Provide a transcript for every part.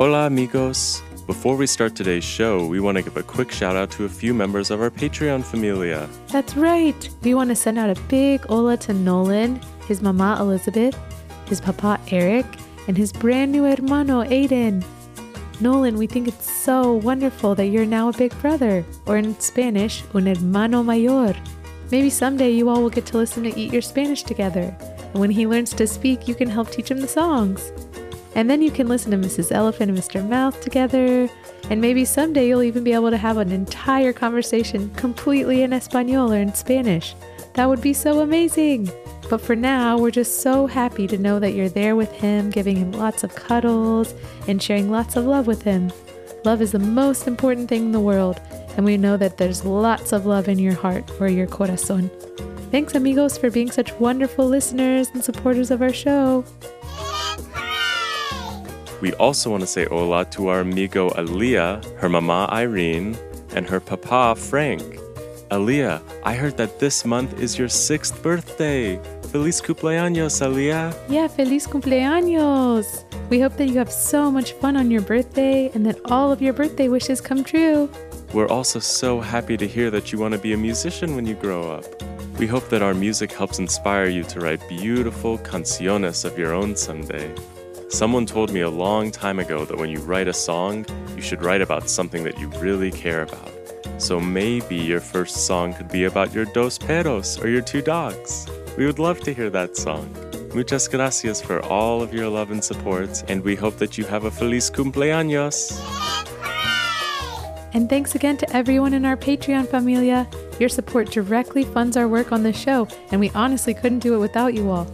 Hola, amigos. Before we start today's show, we want to give a quick shout out to a few members of our Patreon familia. That's right. We want to send out a big hola to Nolan, his mama Elizabeth, his papa Eric, and his brand new hermano Aiden. Nolan, we think it's so wonderful that you're now a big brother, or in Spanish, un hermano mayor. Maybe someday you all will get to listen to Eat Your Spanish together, and when he learns to speak, you can help teach him the songs. And then you can listen to Mrs. Elephant and Mr. Mouth together, and maybe someday you'll even be able to have an entire conversation completely in Espanol or in Spanish. That would be so amazing! But for now, we're just so happy to know that you're there with him, giving him lots of cuddles and sharing lots of love with him. Love is the most important thing in the world, and we know that there's lots of love in your heart or your corazon. Thanks, amigos, for being such wonderful listeners and supporters of our show. We also want to say hola to our amigo Aliyah, her mama Irene, and her papa Frank. Aliyah, I heard that this month is your sixth birthday. Feliz cumpleaños, Aliyah. Yeah, feliz cumpleaños! We hope that you have so much fun on your birthday and that all of your birthday wishes come true. We're also so happy to hear that you want to be a musician when you grow up. We hope that our music helps inspire you to write beautiful canciones of your own someday. Someone told me a long time ago that when you write a song, you should write about something that you really care about. So maybe your first song could be about your dos perros or your two dogs. We would love to hear that song. Muchas gracias for all of your love and support, and we hope that you have a feliz cumpleaños. And thanks again to everyone in our Patreon familia. Your support directly funds our work on this show, and we honestly couldn't do it without you all.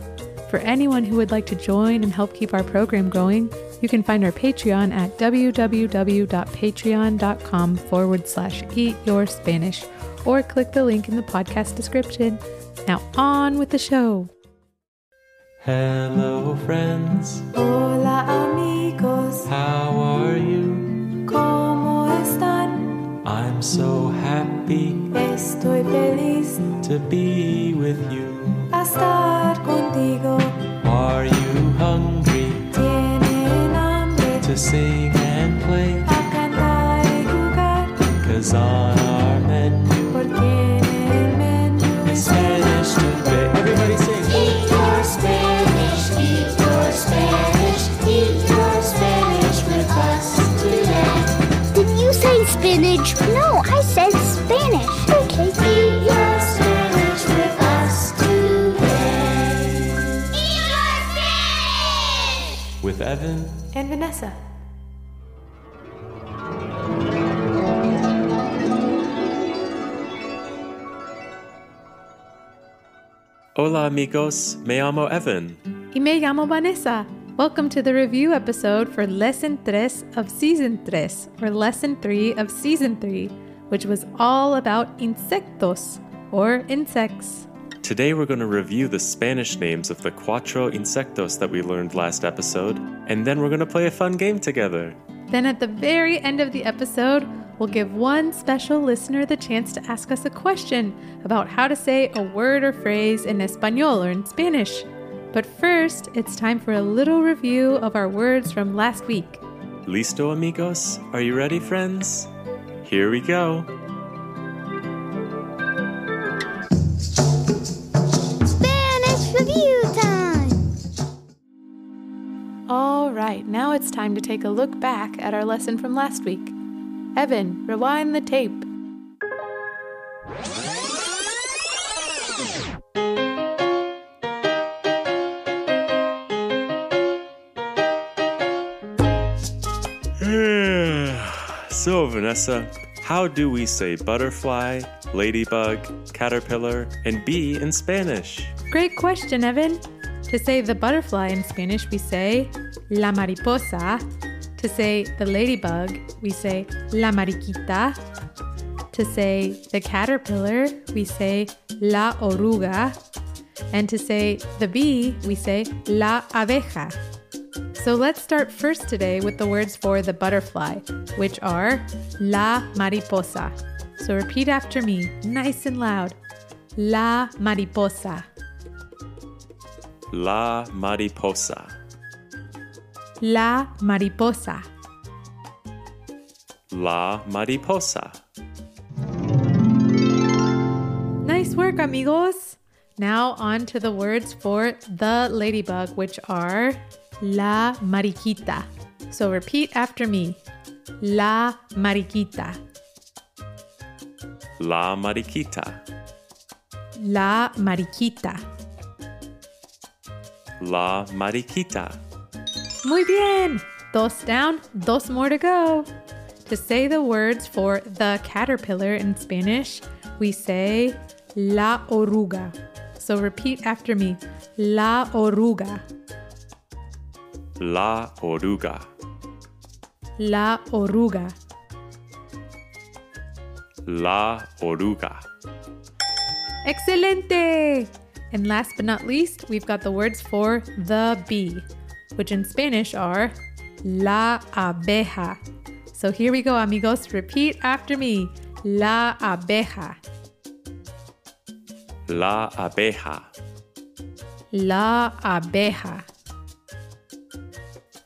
For anyone who would like to join and help keep our program going, you can find our Patreon at www.patreon.com forward slash eat your Spanish or click the link in the podcast description. Now on with the show. Hello, friends. Hola amigos, How are you? ¿cómo están? I'm so happy Estoy feliz to be with you. A estar contigo. Are you hungry to sing and play? a cantar y jugar, Cause on our menu porque en el Spanish today. Everybody sing. Eat your Spanish, eat your Spanish, eat your Spanish with us today. Did you say spinach? Evan. And Vanessa. Hola, amigos. Me llamo Evan. Y me llamo Vanessa. Welcome to the review episode for Lesson 3 of Season 3, or Lesson 3 of Season 3, which was all about insectos, or insects. Today we're going to review the Spanish names of the cuatro insectos that we learned last episode, and then we're going to play a fun game together. Then at the very end of the episode, we'll give one special listener the chance to ask us a question about how to say a word or phrase in Espanol or in Spanish. But first, it's time for a little review of our words from last week. Listo, amigos? Are you ready, friends? Here we go. It's time to take a look back at our lesson from last week. Evan, rewind the tape. so, Vanessa, how do we say butterfly, ladybug, caterpillar, and bee in Spanish? Great question, Evan. To say the butterfly in Spanish, we say la mariposa. To say the ladybug, we say la mariquita. To say the caterpillar, we say la oruga. And to say the bee, we say la abeja. So let's start first today with the words for the butterfly, which are la mariposa. So repeat after me, nice and loud. La mariposa. La mariposa. La mariposa. La mariposa. Nice work, amigos. Now on to the words for the ladybug, which are la mariquita. So repeat after me. La mariquita. La mariquita. La mariquita. La mariquita. Muy bien. Dos down, dos more to go. To say the words for the caterpillar in Spanish, we say la oruga. So repeat after me. La oruga. La oruga. La oruga. La oruga. Excelente! And last but not least, we've got the words for the bee, which in Spanish are la abeja. So here we go, amigos. Repeat after me. La abeja. La abeja. La abeja.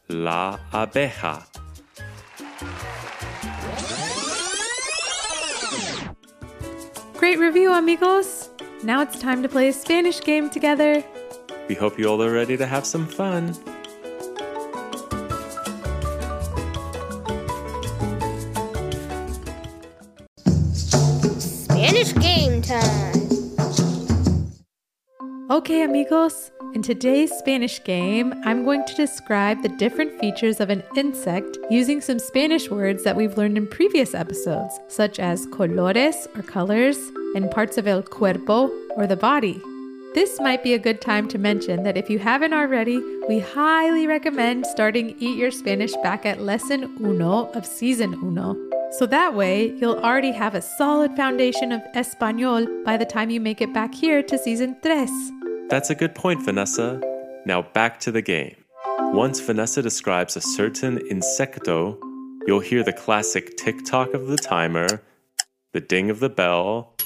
La abeja. Great review, amigos. Now it's time to play a Spanish game together. We hope you all are ready to have some fun. Okay, amigos. In today's Spanish game, I'm going to describe the different features of an insect using some Spanish words that we've learned in previous episodes, such as colores or colors and parts of el cuerpo or the body. This might be a good time to mention that if you haven't already, we highly recommend starting Eat Your Spanish back at lesson uno of season uno. So that way, you'll already have a solid foundation of Espanol by the time you make it back here to season tres. That's a good point, Vanessa. Now back to the game. Once Vanessa describes a certain insecto, you'll hear the classic tick tock of the timer, the ding of the bell,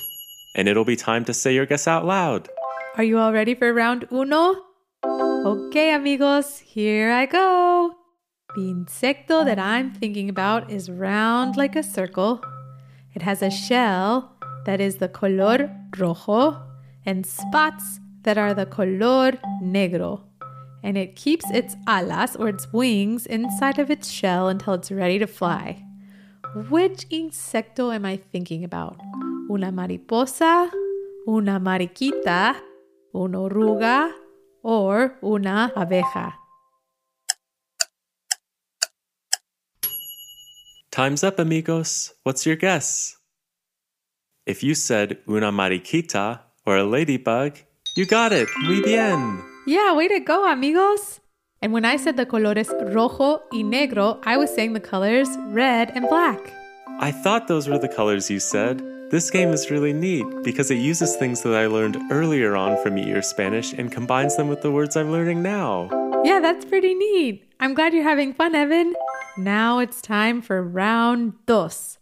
and it'll be time to say your guess out loud. Are you all ready for round uno? Okay, amigos, here I go. The insecto that I'm thinking about is round like a circle. It has a shell that is the color rojo and spots that are the color negro. And it keeps its alas or its wings inside of its shell until it's ready to fly. Which insecto am I thinking about? Una mariposa, una mariquita, una oruga, or una abeja? Time's up, amigos. What's your guess? If you said una mariquita or a ladybug, you got it. Muy bien. Yeah, way to go, amigos! And when I said the colores rojo y negro, I was saying the colors red and black. I thought those were the colors you said. This game is really neat because it uses things that I learned earlier on from Eat Your Spanish and combines them with the words I'm learning now. Yeah, that's pretty neat. I'm glad you're having fun, Evan. Now it's time for round dos.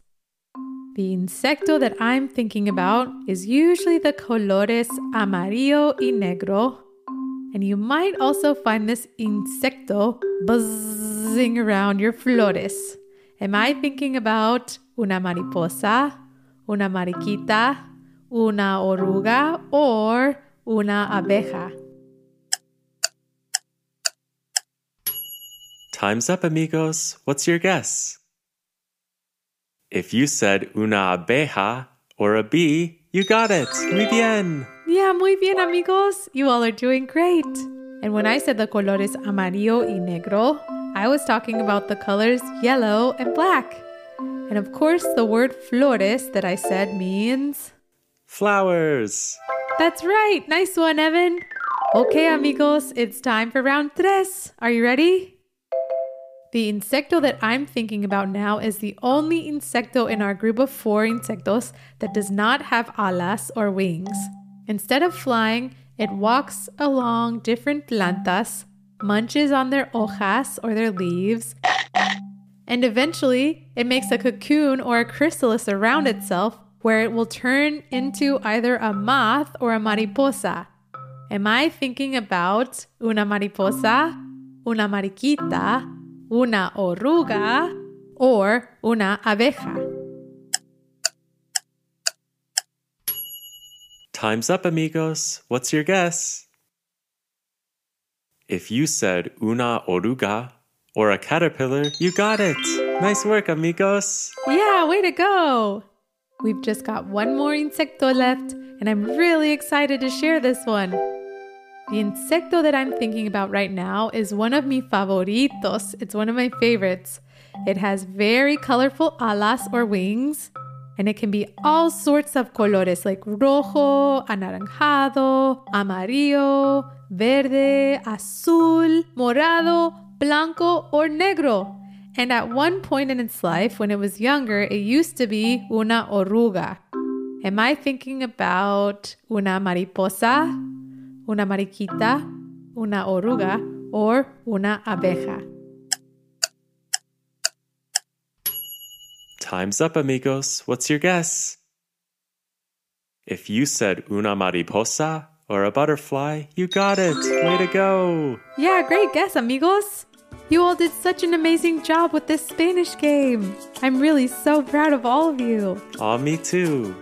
The insecto that I'm thinking about is usually the colores amarillo y negro. And you might also find this insecto buzzing around your flores. Am I thinking about una mariposa, una mariquita, una oruga, or una abeja? Time's up, amigos. What's your guess? If you said una abeja or a bee, you got it. Muy bien. Yeah, muy bien, amigos. You all are doing great. And when I said the colores amarillo y negro, I was talking about the colors yellow and black. And of course, the word flores that I said means. Flowers. That's right. Nice one, Evan. Okay, amigos, it's time for round tres. Are you ready? The insecto that I'm thinking about now is the only insecto in our group of four insectos that does not have alas or wings. Instead of flying, it walks along different plantas, munches on their hojas or their leaves, and eventually it makes a cocoon or a chrysalis around itself where it will turn into either a moth or a mariposa. Am I thinking about una mariposa, una mariquita, una oruga, or una abeja. Time's up, amigos. What's your guess? If you said una oruga or a caterpillar, you got it. Nice work, amigos. Yeah, way to go! We've just got one more insecto left, and I'm really excited to share this one. The insecto that I'm thinking about right now is one of mi favoritos. It's one of my favorites. It has very colorful alas or wings, and it can be all sorts of colores like rojo, anaranjado, amarillo, verde, azul, morado, blanco, or negro. And at one point in its life, when it was younger, it used to be una oruga. Am I thinking about una mariposa, una mariquita, una oruga, or una abeja? Time's up, amigos. What's your guess? If you said una mariposa or a butterfly, you got it. Way to go. Yeah, great guess, amigos. You all did such an amazing job with this Spanish game. I'm really so proud of all of you. Aw, me too.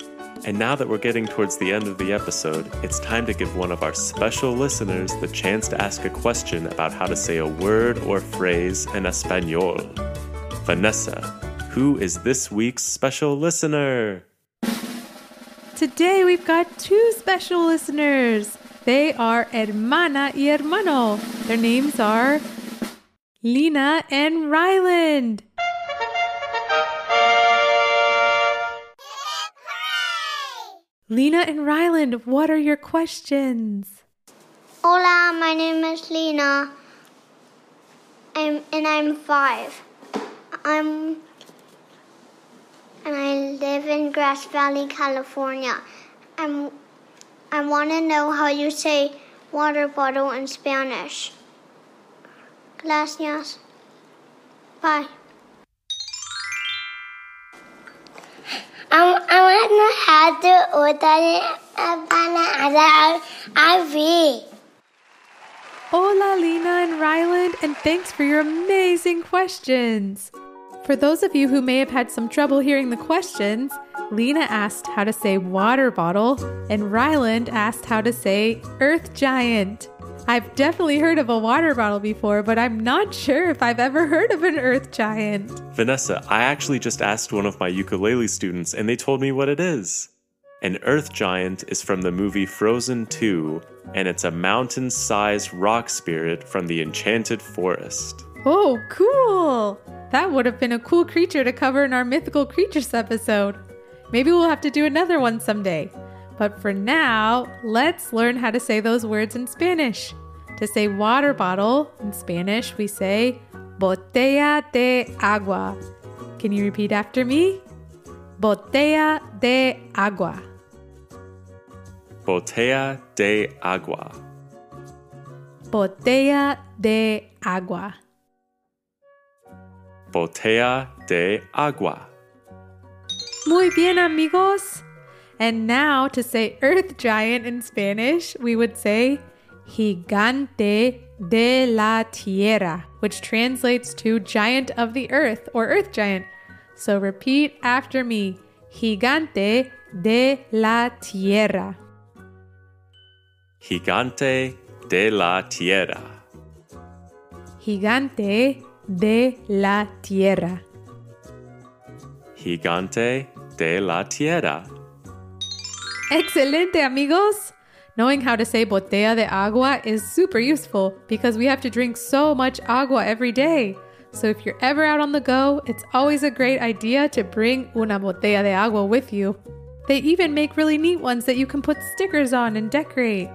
And now that we're getting towards the end of the episode, it's time to give one of our special listeners the chance to ask a question about how to say a word or phrase in Espanol. Vanessa, who is this week's special listener? Today we've got two special listeners. They are Hermana y Hermano. Their names are Lena and Ryland. Lena and Ryland, what are your questions? Hola, my name is Lena. I'm and I'm five. I'm and I live in Grass Valley, California. I'm I want to know how you say water bottle in Spanish. Gracias. Bye. I, want to how to order IV. Hola, Lena and Ryland, and thanks for your amazing questions. For those of you who may have had some trouble hearing the questions, Lena asked how to say water bottle, and Ryland asked how to say earth giant. I've definitely heard of a water bottle before, but I'm not sure if I've ever heard of an earth giant. Vanessa, I actually just asked one of my ukulele students and they told me what it is. An earth giant is from the movie Frozen 2, and it's a mountain sized rock spirit from the Enchanted Forest. Oh, cool! That would have been a cool creature to cover in our mythical creatures episode. Maybe we'll have to do another one someday. But for now, let's learn how to say those words in Spanish. To say water bottle in Spanish, we say botella de agua. Can you repeat after me? Botella de agua. Botella de agua. Botella de agua. Botella de agua. Muy bien, amigos. And now to say earth giant in Spanish, we would say gigante de la tierra, which translates to giant of the earth or earth giant. So repeat after me gigante de la tierra. Gigante de la tierra. Gigante de la tierra. Gigante de la tierra. Excelente, amigos! Knowing how to say botella de agua is super useful because we have to drink so much agua every day. So if you're ever out on the go, it's always a great idea to bring una botella de agua with you. They even make really neat ones that you can put stickers on and decorate.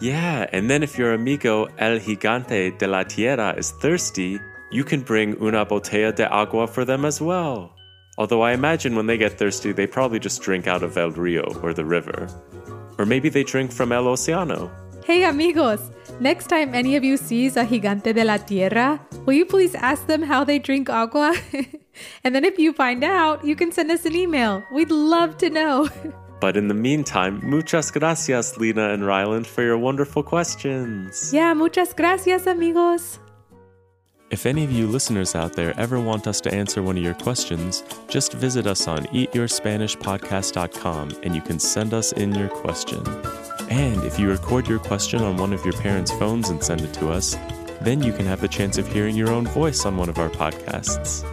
Yeah, and then if your amigo El Gigante de la Tierra is thirsty, you can bring una botella de agua for them as well. Although I imagine when they get thirsty, they probably just drink out of El Rio or the river. Or maybe they drink from El Océano. Hey, amigos! Next time any of you sees a gigante de la tierra, will you please ask them how they drink agua? and then if you find out, you can send us an email. We'd love to know. But in the meantime, muchas gracias, Lena and Ryland, for your wonderful questions. yeah, muchas gracias, amigos. If any of you listeners out there ever want us to answer one of your questions, just visit us on eatyourspanishpodcast.com and you can send us in your question. And if you record your question on one of your parents' phones and send it to us, then you can have the chance of hearing your own voice on one of our podcasts.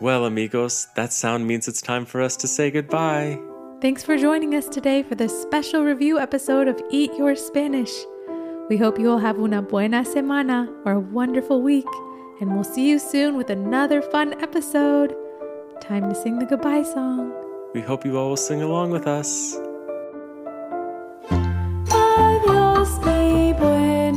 Well, amigos, that sound means it's time for us to say goodbye. Thanks for joining us today for this special review episode of Eat Your Spanish. We hope you all have una buena semana or a wonderful week, and we'll see you soon with another fun episode. Time to sing the goodbye song. We hope you all will sing along with us. Adiós, mi buen